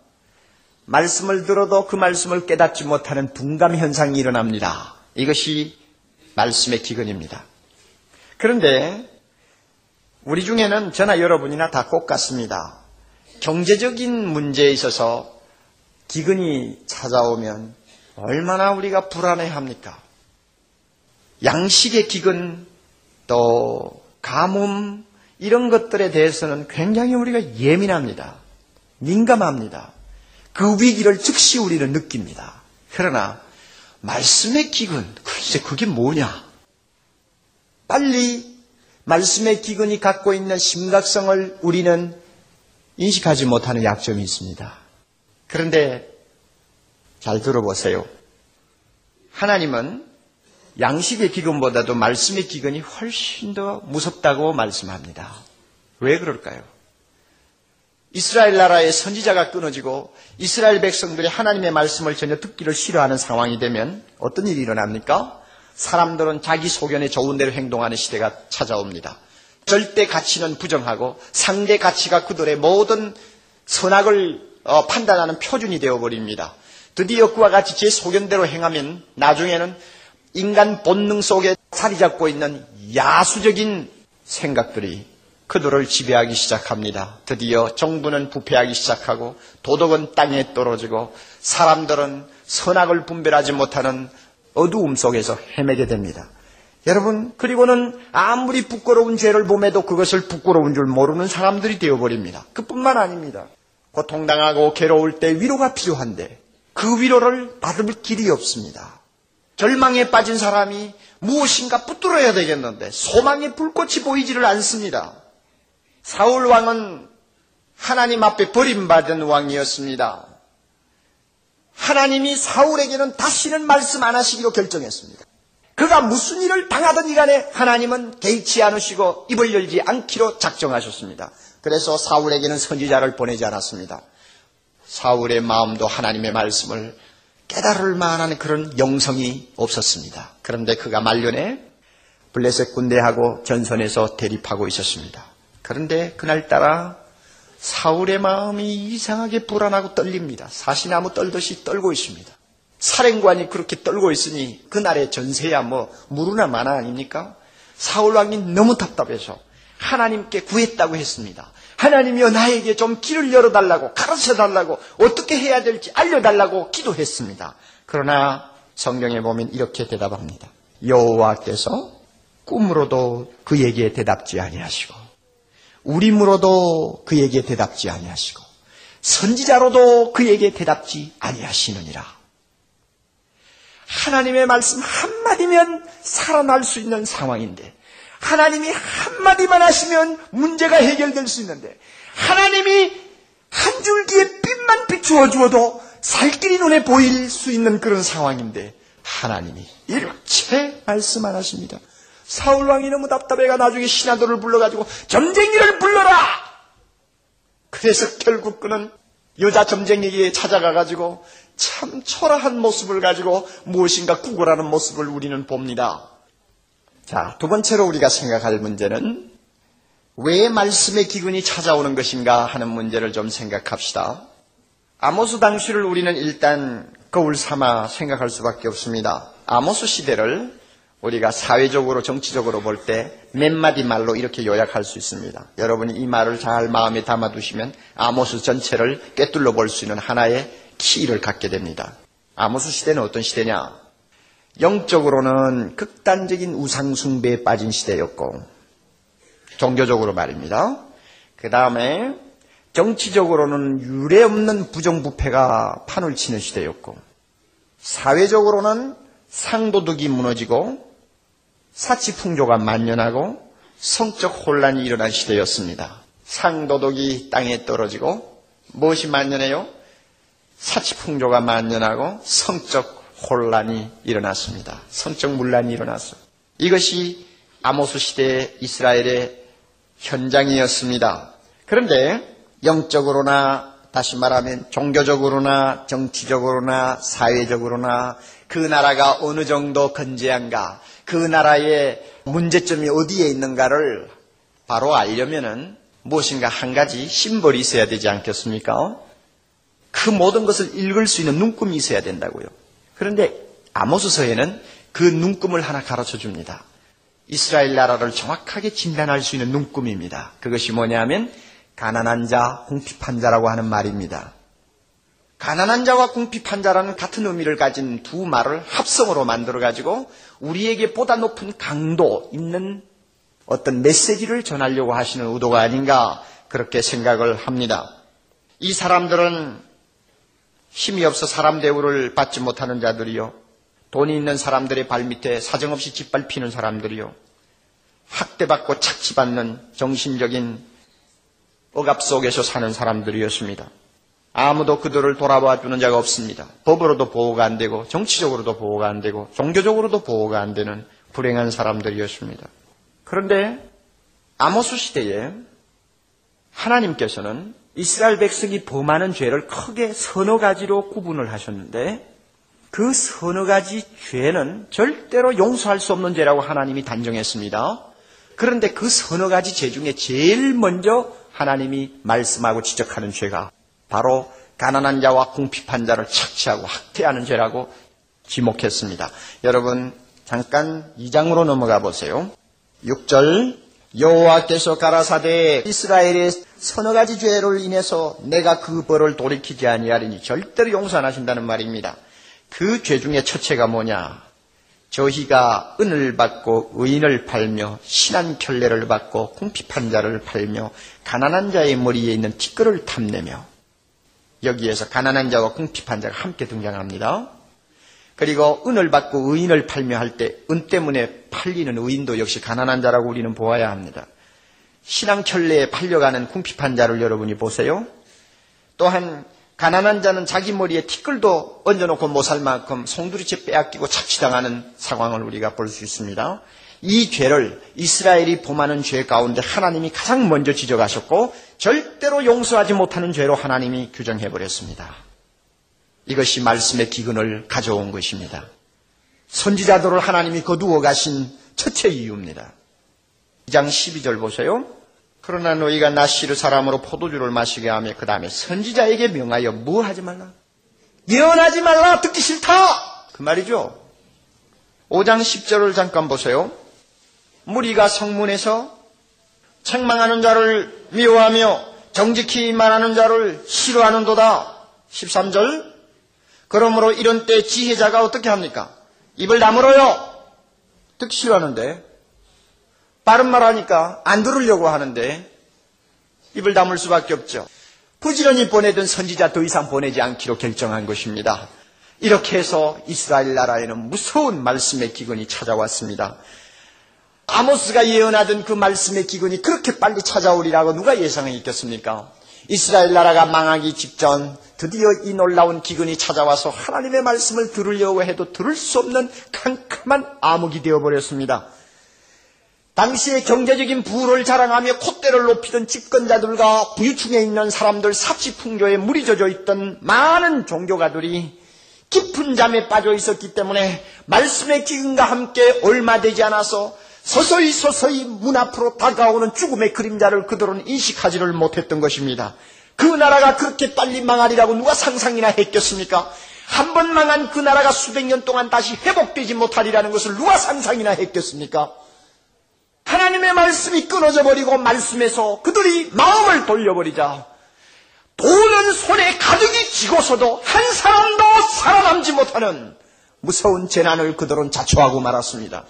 말씀을 들어도 그 말씀을 깨닫지 못하는 둔감 현상이 일어납니다. 이것이 말씀의 기근입니다. 그런데 우리 중에는 저나 여러분이나 다 똑같습니다. 경제적인 문제에 있어서 기근이 찾아오면 얼마나 우리가 불안해 합니까? 양식의 기근, 또 가뭄, 이런 것들에 대해서는 굉장히 우리가 예민합니다. 민감합니다. 그 위기를 즉시 우리는 느낍니다. 그러나 말씀의 기근, 글쎄 그게 뭐냐? 빨리 말씀의 기근이 갖고 있는 심각성을 우리는 인식하지 못하는 약점이 있습니다. 그런데 잘 들어보세요. 하나님은 양식의 기근보다도 말씀의 기근이 훨씬 더 무섭다고 말씀합니다. 왜 그럴까요? 이스라엘 나라의 선지자가 끊어지고 이스라엘 백성들이 하나님의 말씀을 전혀 듣기를 싫어하는 상황이 되면 어떤 일이 일어납니까? 사람들은 자기 소견에 좋은 대로 행동하는 시대가 찾아옵니다. 절대 가치는 부정하고 상대 가치가 그들의 모든 선악을 어, 판단하는 표준이 되어버립니다. 드디어 그와 같이 제 소견대로 행하면 나중에는 인간 본능 속에 자리 잡고 있는 야수적인 생각들이 그들을 지배하기 시작합니다. 드디어 정부는 부패하기 시작하고 도덕은 땅에 떨어지고 사람들은 선악을 분별하지 못하는 어두움 속에서 헤매게 됩니다. 여러분, 그리고는 아무리 부끄러운 죄를 봄에도 그것을 부끄러운 줄 모르는 사람들이 되어버립니다. 그뿐만 아닙니다. 고통당하고 괴로울 때 위로가 필요한데 그 위로를 받을 길이 없습니다. 절망에 빠진 사람이 무엇인가 붙들어야 되겠는데 소망의 불꽃이 보이지를 않습니다. 사울 왕은 하나님 앞에 버림받은 왕이었습니다. 하나님이 사울에게는 다시는 말씀 안 하시기로 결정했습니다. 그가 무슨 일을 당하든지 간에 하나님은 개의치 않으시고 입을 열지 않기로 작정하셨습니다. 그래서 사울에게는 선지자를 보내지 않았습니다. 사울의 마음도 하나님의 말씀을 깨달을 만한 그런 영성이 없었습니다. 그런데 그가 말년에 블레셋 군대하고 전선에서 대립하고 있었습니다. 그런데 그날따라 사울의 마음이 이상하게 불안하고 떨립니다. 사시나무 떨듯이 떨고 있습니다. 사령관이 그렇게 떨고 있으니 그날의 전세야 뭐 무르나 마나 아닙니까? 사울 왕이 너무 답답해서 하나님께 구했다고 했습니다. 하나님이여 나에게 좀 길을 열어달라고 가르쳐 달라고 어떻게 해야 될지 알려달라고 기도했습니다. 그러나 성경에 보면 이렇게 대답합니다. 여호와께서 꿈으로도 그에게 대답지 아니하시고 우림으로도 그에게 대답지 아니하시고 선지자로도 그에게 대답지 아니하시느니라. 하나님의 말씀 한마디면 살아날 수 있는 상황인데 하나님이 한마디만 하시면 문제가 해결될 수 있는데 하나님이 한 줄기의 빛만 비추어 주어도 살길이 눈에 보일 수 있는 그런 상황인데 하나님이 이렇게 말씀 안 하십니다. 사울 왕이 너무 답답해가 나중에 신하들을 불러가지고 점쟁이를 불러라! 그래서 결국 그는 여자 점쟁이에게 찾아가가지고 참 초라한 모습을 가지고 무엇인가 구걸하는 모습을 우리는 봅니다. 자, 두 번째로 우리가 생각할 문제는 왜 말씀의 기근이 찾아오는 것인가 하는 문제를 좀 생각합시다. 아모스 당시를 우리는 일단 거울 삼아 생각할 수밖에 없습니다. 아모스 시대를 우리가 사회적으로 정치적으로 볼 때 몇 마디 말로 이렇게 요약할 수 있습니다. 여러분이 이 말을 잘 마음에 담아두시면 아모스 전체를 꿰뚫러 볼 수 있는 하나의 키를 갖게 됩니다. 아모스 시대는 어떤 시대냐? 영적으로는 극단적인 우상숭배에 빠진 시대였고 종교적으로 말입니다. 그 다음에 정치적으로는 유례 없는 부정부패가 판을 치는 시대였고 사회적으로는 상도덕이 무너지고 사치 풍조가 만연하고 성적 혼란이 일어난 시대였습니다. 상도덕이 땅에 떨어지고 무엇이 만연해요? 사치 풍조가 만연하고 성적 혼란이 일어났습니다. 성적 문란이 일어났어요. 이것이 아모스 시대 이스라엘의 현장이었습니다. 그런데 영적으로나 다시 말하면 종교적으로나 정치적으로나 사회적으로나 그 나라가 어느 정도 건재한가, 그 나라의 문제점이 어디에 있는가를 바로 알려면은 무엇인가 한 가지 심벌이 있어야 되지 않겠습니까? 그 모든 것을 읽을 수 있는 눈금이 있어야 된다고요. 그런데 아모스서에는 그 눈금을 하나 가르쳐 줍니다. 이스라엘 나라를 정확하게 진단할 수 있는 눈금입니다. 그것이 뭐냐면 가난한 자, 궁핍한 자라고 하는 말입니다. 가난한 자와 궁핍한 자라는 같은 의미를 가진 두 말을 합성으로 만들어 가지고 우리에게 보다 높은 강도 있는 어떤 메시지를 전하려고 하시는 의도가 아닌가 그렇게 생각을 합니다. 이 사람들은 힘이 없어 사람 대우를 받지 못하는 자들이요. 돈이 있는 사람들의 발밑에 사정없이 짓밟히는 사람들이요. 학대받고 착취받는 정신적인 억압 속에서 사는 사람들이었습니다. 아무도 그들을 돌아봐 주는 자가 없습니다. 법으로도 보호가 안 되고 정치적으로도 보호가 안 되고 종교적으로도 보호가 안 되는 불행한 사람들이었습니다. 그런데 아모스 시대에 하나님께서는 이스라엘 백성이 범하는 죄를 크게 서너 가지로 구분을 하셨는데 그 서너 가지 죄는 절대로 용서할 수 없는 죄라고 하나님이 단정했습니다. 그런데 그 서너 가지 죄 중에 제일 먼저 하나님이 말씀하고 지적하는 죄가 바로 가난한 자와 궁핍한 자를 착취하고 학대하는 죄라고 지목했습니다. 여러분 잠깐 2장으로 넘어가 보세요. 6절 여호와께서 가라사대 이스라엘의 서너 가지 죄를 인해서 내가 그 벌을 돌이키지 아니하리니 절대로 용서 안 하신다는 말입니다. 그 죄 중에 첫째가 뭐냐? 저희가 은을 받고 의인을 팔며 신한 결례를 받고 궁핍한 자를 팔며 가난한 자의 머리에 있는 티끌을 탐내며 여기에서 가난한 자와 궁핍한 자가 함께 등장합니다. 그리고 은을 받고 의인을 팔며 할 때 은 때문에 팔리는 의인도 역시 가난한 자라고 우리는 보아야 합니다. 신앙천례에 팔려가는 궁핍한 자를 여러분이 보세요. 또한 가난한 자는 자기 머리에 티끌도 얹어놓고 못 살 만큼 송두리째 빼앗기고 착취당하는 상황을 우리가 볼 수 있습니다. 이 죄를 이스라엘이 범하는 죄 가운데 하나님이 가장 먼저 지적하셨고 절대로 용서하지 못하는 죄로 하나님이 규정해 버렸습니다. 이것이 말씀의 기근을 가져온 것입니다. 선지자들을 하나님이 거두어 가신 첫째 이유입니다. 2장 12절 보세요. 그러나 너희가 나시르 사람으로 포도주를 마시게 하며 그 다음에 선지자에게 명하여 뭐 하지 말라? 예언하지 말라! 듣기 싫다! 그 말이죠. 5장 10절을 잠깐 보세요. 무리가 성문에서 책망하는 자를 미워하며 정직히 말하는 자를 싫어하는도다. 13절. 그러므로 이런 때 지혜자가 어떻게 합니까? 입을 다물어요. 듣기 싫어하는데 빠른 말 하니까 안 들으려고 하는데 입을 다물 수밖에 없죠. 부지런히 보내던 선지자 더 이상 보내지 않기로 결정한 것입니다. 이렇게 해서 이스라엘 나라에는 무서운 말씀의 기근이 찾아왔습니다. 아모스가 예언하던 그 말씀의 기근이 그렇게 빨리 찾아오리라고 누가 예상했겠습니까? 이스라엘 나라가 망하기 직전 드디어 이 놀라운 기근이 찾아와서 하나님의 말씀을 들으려고 해도 들을 수 없는 캄캄한 암흑이 되어버렸습니다. 당시에 경제적인 부를 자랑하며 콧대를 높이던 집권자들과 부유층에 있는 사람들 삽시풍조에 물이 젖어 있던 많은 종교가들이 깊은 잠에 빠져 있었기 때문에 말씀의 기근과 함께 얼마 되지 않아서 서서히 서서히 문 앞으로 다가오는 죽음의 그림자를 그들은 인식하지를 못했던 것입니다. 그 나라가 그렇게 빨리 망하리라고 누가 상상이나 했겠습니까? 한 번 망한 그 나라가 수백 년 동안 다시 회복되지 못하리라는 것을 누가 상상이나 했겠습니까? 하나님의 말씀이 끊어져 버리고 말씀에서 그들이 마음을 돌려버리자 돈은 손에 가득이 쥐고서도 한 사람도 살아남지 못하는 무서운 재난을 그들은 자초하고 말았습니다.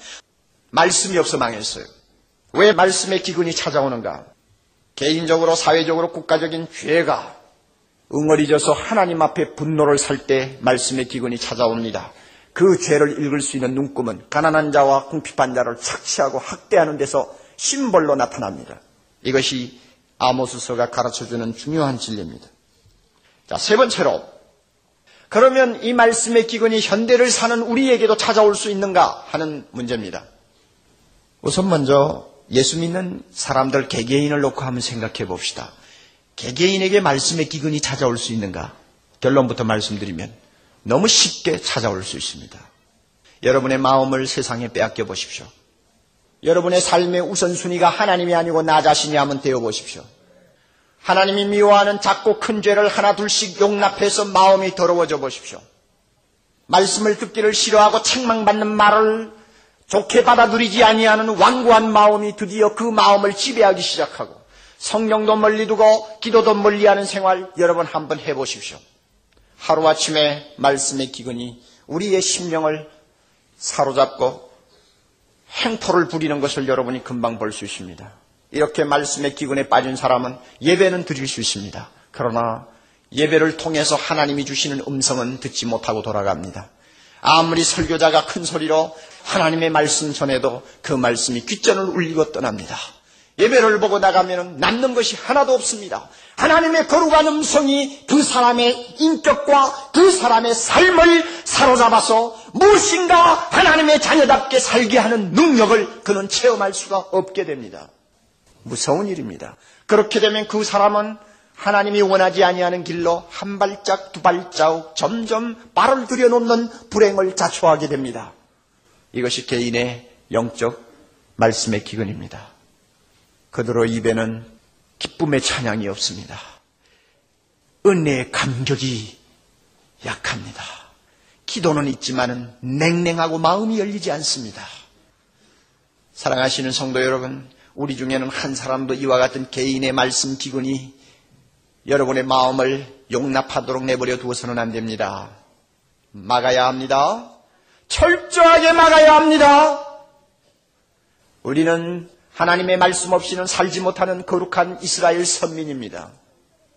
말씀이 없어 망했어요. 왜 말씀의 기근이 찾아오는가? 개인적으로, 사회적으로, 국가적인 죄가 응어리져서 하나님 앞에 분노를 살 때 말씀의 기근이 찾아옵니다. 그 죄를 읽을 수 있는 눈금은 가난한 자와 궁핍한 자를 착취하고 학대하는 데서 심벌로 나타납니다. 이것이 아모스서가 가르쳐주는 중요한 진리입니다. 자, 세 번째로 그러면 이 말씀의 기근이 현대를 사는 우리에게도 찾아올 수 있는가 하는 문제입니다. 우선 먼저 예수 믿는 사람들 개개인을 놓고 한번 생각해 봅시다. 개개인에게 말씀의 기근이 찾아올 수 있는가? 결론부터 말씀드리면 너무 쉽게 찾아올 수 있습니다. 여러분의 마음을 세상에 빼앗겨 보십시오. 여러분의 삶의 우선순위가 하나님이 아니고 나 자신이 하면 되어 보십시오. 하나님이 미워하는 작고 큰 죄를 하나 둘씩 용납해서 마음이 더러워져 보십시오. 말씀을 듣기를 싫어하고 책망받는 말을 좋게 받아들이지 아니하는 완고한 마음이 드디어 그 마음을 지배하기 시작하고 성령도 멀리 두고 기도도 멀리하는 생활 여러분 한번 해보십시오. 하루아침에 말씀의 기근이 우리의 심령을 사로잡고 행포를 부리는 것을 여러분이 금방 볼 수 있습니다. 이렇게 말씀의 기근에 빠진 사람은 예배는 드릴 수 있습니다. 그러나 예배를 통해서 하나님이 주시는 음성은 듣지 못하고 돌아갑니다. 아무리 설교자가 큰 소리로 하나님의 말씀 전해도 그 말씀이 귓전을 울리고 떠납니다. 예배를 보고 나가면 남는 것이 하나도 없습니다. 하나님의 거룩한 음성이 그 사람의 인격과 그 사람의 삶을 사로잡아서 무엇인가 하나님의 자녀답게 살게 하는 능력을 그는 체험할 수가 없게 됩니다. 무서운 일입니다. 그렇게 되면 그 사람은 하나님이 원하지 아니하는 길로 한 발짝 두 발자국 점점 발을 들여놓는 불행을 자초하게 됩니다. 이것이 개인의 영적 말씀의 기근입니다. 그대로 입에는 기쁨의 찬양이 없습니다. 은혜의 감격이 약합니다. 기도는 있지만은 냉랭하고 마음이 열리지 않습니다. 사랑하시는 성도 여러분, 우리 중에는 한 사람도 이와 같은 개인의 말씀 기근이 여러분의 마음을 용납하도록 내버려 두어서는 안 됩니다. 막아야 합니다. 철저하게 막아야 합니다. 우리는 하나님의 말씀 없이는 살지 못하는 거룩한 이스라엘 선민입니다.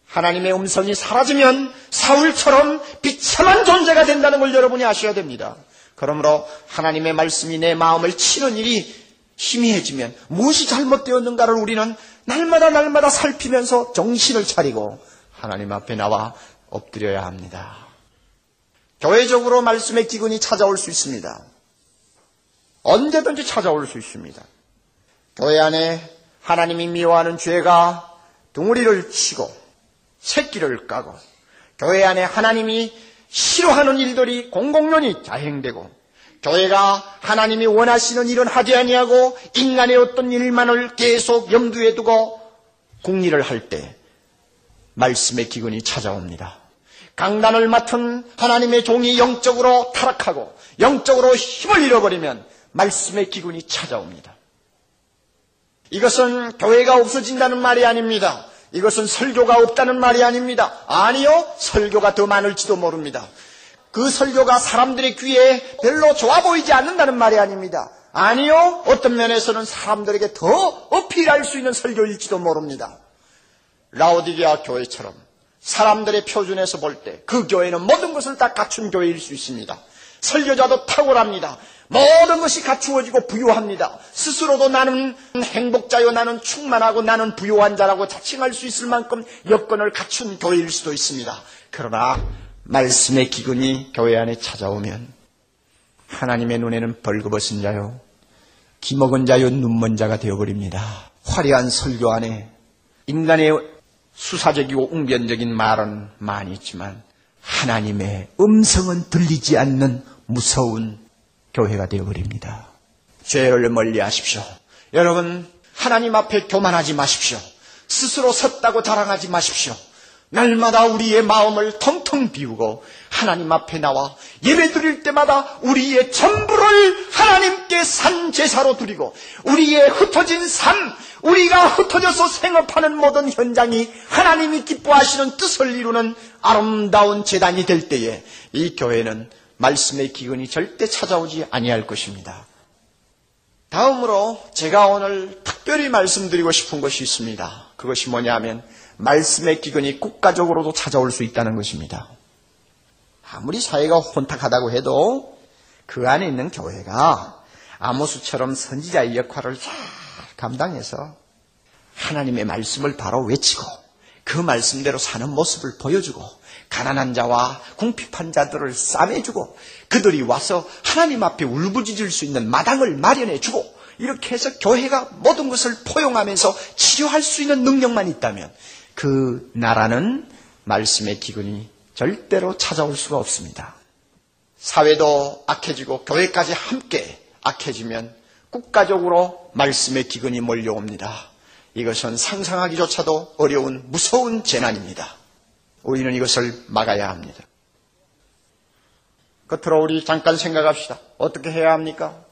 하나님의 음성이 사라지면 사울처럼 비참한 존재가 된다는 걸 여러분이 아셔야 됩니다. 그러므로 하나님의 말씀이 내 마음을 치는 일이 희미해지면 무엇이 잘못되었는가를 우리는 날마다 날마다 살피면서 정신을 차리고 하나님 앞에 나와 엎드려야 합니다. 교회적으로 말씀의 기근이 찾아올 수 있습니다. 언제든지 찾아올 수 있습니다. 교회 안에 하나님이 미워하는 죄가 둥우리를 치고 새끼를 까고 교회 안에 하나님이 싫어하는 일들이 공공연히 자행되고 교회가 하나님이 원하시는 일은 하지 아니하고 인간의 어떤 일만을 계속 염두에 두고 국리를 할 때 말씀의 기근이 찾아옵니다. 강단을 맡은 하나님의 종이 영적으로 타락하고 영적으로 힘을 잃어버리면 말씀의 기근이 찾아옵니다. 이것은 교회가 없어진다는 말이 아닙니다. 이것은 설교가 없다는 말이 아닙니다. 아니요, 설교가 더 많을지도 모릅니다. 그 설교가 사람들의 귀에 별로 좋아 보이지 않는다는 말이 아닙니다. 아니요. 어떤 면에서는 사람들에게 더 어필할 수 있는 설교일지도 모릅니다. 라오디게아 교회처럼 사람들의 표준에서 볼 때 그 교회는 모든 것을 다 갖춘 교회일 수 있습니다. 설교자도 탁월합니다. 모든 것이 갖추어지고 부유합니다. 스스로도 나는 행복자요, 나는 충만하고 나는 부유한 자라고 자칭할 수 있을 만큼 여건을 갖춘 교회일 수도 있습니다. 그러나 말씀의 기근이 교회 안에 찾아오면 하나님의 눈에는 벌거벗은 자요, 기먹은 자요, 눈먼 자가 되어버립니다. 화려한 설교 안에 인간의 수사적이고 웅변적인 말은 많이 있지만 하나님의 음성은 들리지 않는 무서운 교회가 되어버립니다. 죄를 멀리 하십시오. 여러분, 하나님 앞에 교만하지 마십시오. 스스로 섰다고 자랑하지 마십시오. 날마다 우리의 마음을 텅텅 비우고 하나님 앞에 나와 예배 드릴 때마다 우리의 전부를 하나님께 산 제사로 드리고 우리의 흩어진 삶, 우리가 흩어져서 생업하는 모든 현장이 하나님이 기뻐하시는 뜻을 이루는 아름다운 재단이 될 때에 이 교회는 말씀의 기근이 절대 찾아오지 아니할 것입니다. 다음으로 제가 오늘 특별히 말씀드리고 싶은 것이 있습니다. 그것이 뭐냐면 말씀의 기근이 국가적으로도 찾아올 수 있다는 것입니다. 아무리 사회가 혼탁하다고 해도 그 안에 있는 교회가 아모스처럼 선지자의 역할을 잘 감당해서 하나님의 말씀을 바로 외치고 그 말씀대로 사는 모습을 보여주고 가난한 자와 궁핍한 자들을 싸매주고 그들이 와서 하나님 앞에 울부짖을 수 있는 마당을 마련해주고 이렇게 해서 교회가 모든 것을 포용하면서 치료할 수 있는 능력만 있다면 그 나라는 말씀의 기근이 절대로 찾아올 수가 없습니다. 사회도 악해지고 교회까지 함께 악해지면 국가적으로 말씀의 기근이 몰려옵니다. 이것은 상상하기조차도 어려운 무서운 재난입니다. 우리는 이것을 막아야 합니다. 끝으로 우리 잠깐 생각합시다. 어떻게 해야 합니까?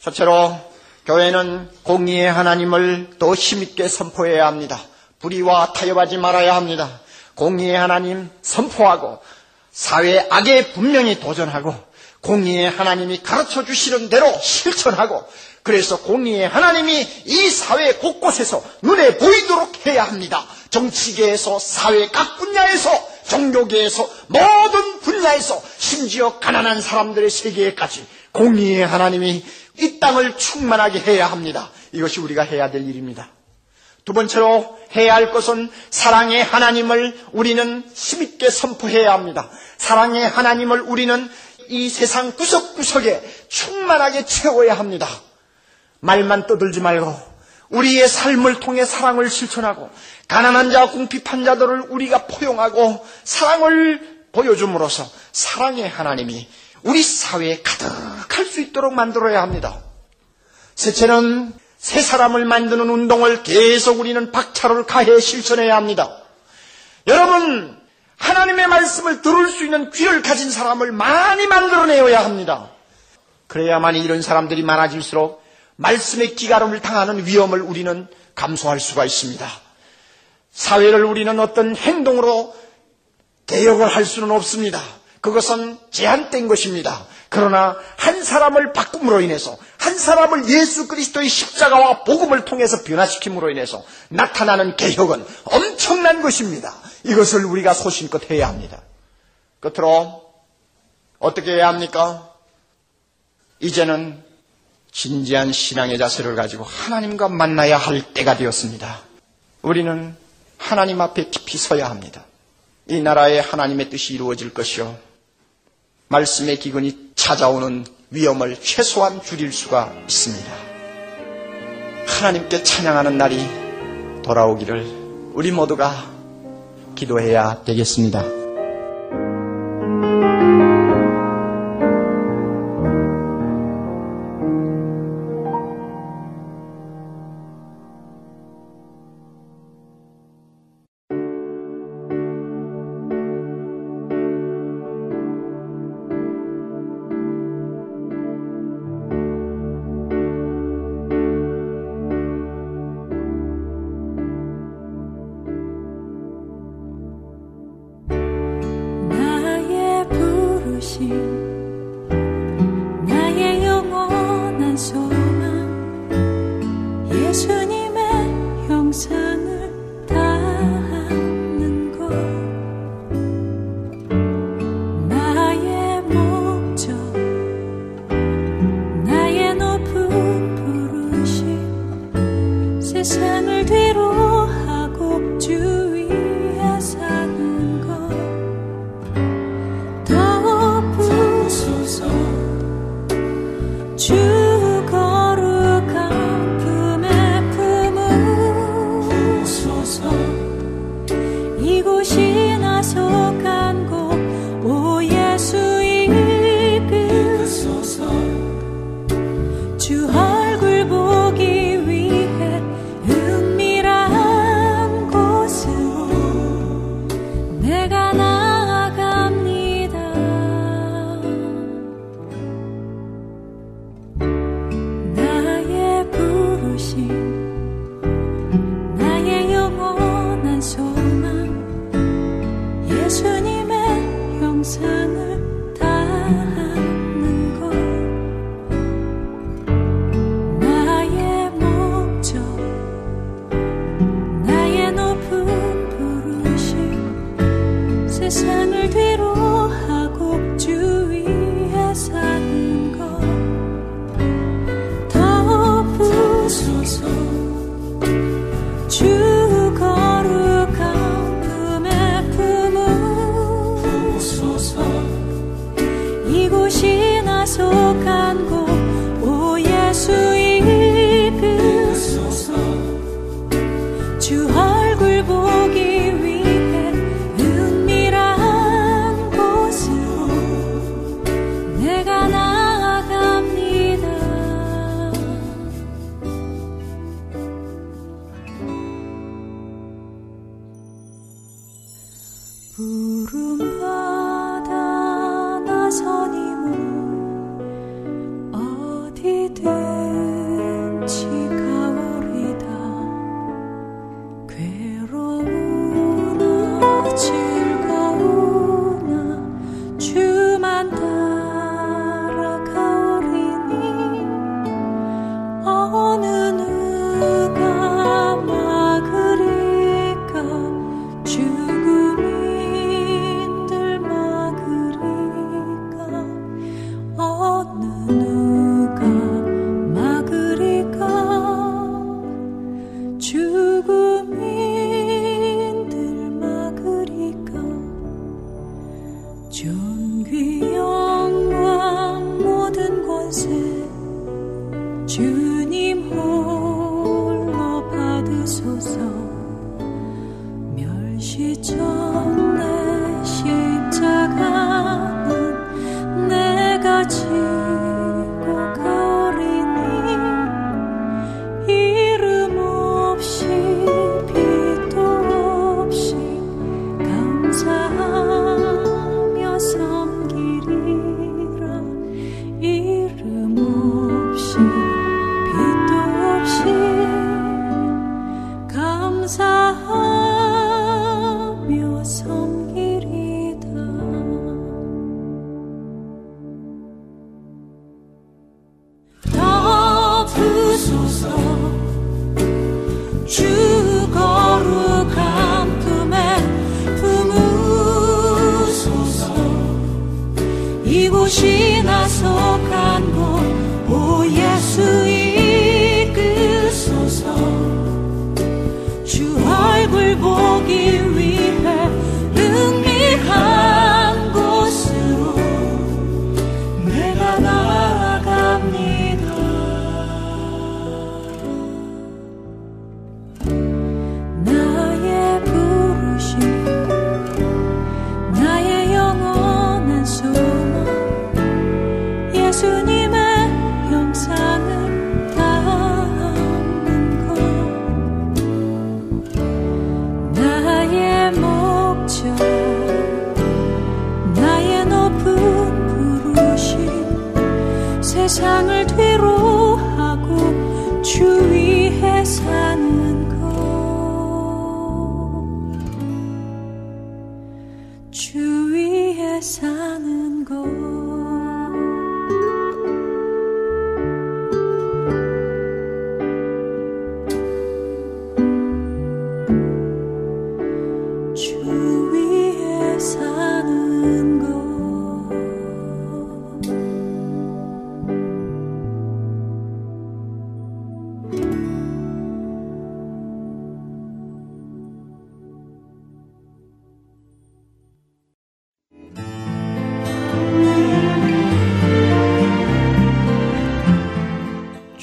첫째로 교회는 공의의 하나님을 더 힘있게 선포해야 합니다. 불의와 타협하지 말아야 합니다. 공의의 하나님 선포하고 사회 악에 분명히 도전하고 공의의 하나님이 가르쳐 주시는 대로 실천하고 그래서 공의의 하나님이 이 사회 곳곳에서 눈에 보이도록 해야 합니다. 정치계에서 사회 각 분야에서 종교계에서 모든 분야에서 심지어 가난한 사람들의 세계에까지 공의의 하나님이 이 땅을 충만하게 해야 합니다. 이것이 우리가 해야 될 일입니다. 두 번째로 해야 할 것은 사랑의 하나님을 우리는 힘있게 선포해야 합니다. 사랑의 하나님을 우리는 이 세상 구석구석에 충만하게 채워야 합니다. 말만 떠들지 말고 우리의 삶을 통해 사랑을 실천하고 가난한 자, 궁핍한 자들을 우리가 포용하고 사랑을 보여줌으로써 사랑의 하나님이 우리 사회에 가득할 수 있도록 만들어야 합니다. 셋째는 새 사람을 만드는 운동을 계속 우리는 박차를 가해 실천해야 합니다. 여러분, 하나님의 말씀을 들을 수 있는 귀를 가진 사람을 많이 만들어내어야 합니다. 그래야만 이런 사람들이 많아질수록 말씀의 기가름을 당하는 위험을 우리는 감수할 수가 있습니다. 사회를 우리는 어떤 행동으로 개혁을 할 수는 없습니다. 그것은 제한된 것입니다. 그러나 한 사람을 바꿈으로 인해서 한 사람을 예수 그리스도의 십자가와 복음을 통해서 변화시킴으로 인해서 나타나는 개혁은 엄청난 것입니다. 이것을 우리가 소신껏 해야 합니다. 끝으로 어떻게 해야 합니까? 이제는 진지한 신앙의 자세를 가지고 하나님과 만나야 할 때가 되었습니다. 우리는 하나님 앞에 깊이 서야 합니다. 이 나라에 하나님의 뜻이 이루어질 것이요. 말씀의 기근이 찾아오는 위험을 최소한 줄일 수가 있습니다. 하나님께 찬양하는 날이 돌아오기를 우리 모두가 기도해야 되겠습니다. 사는 곳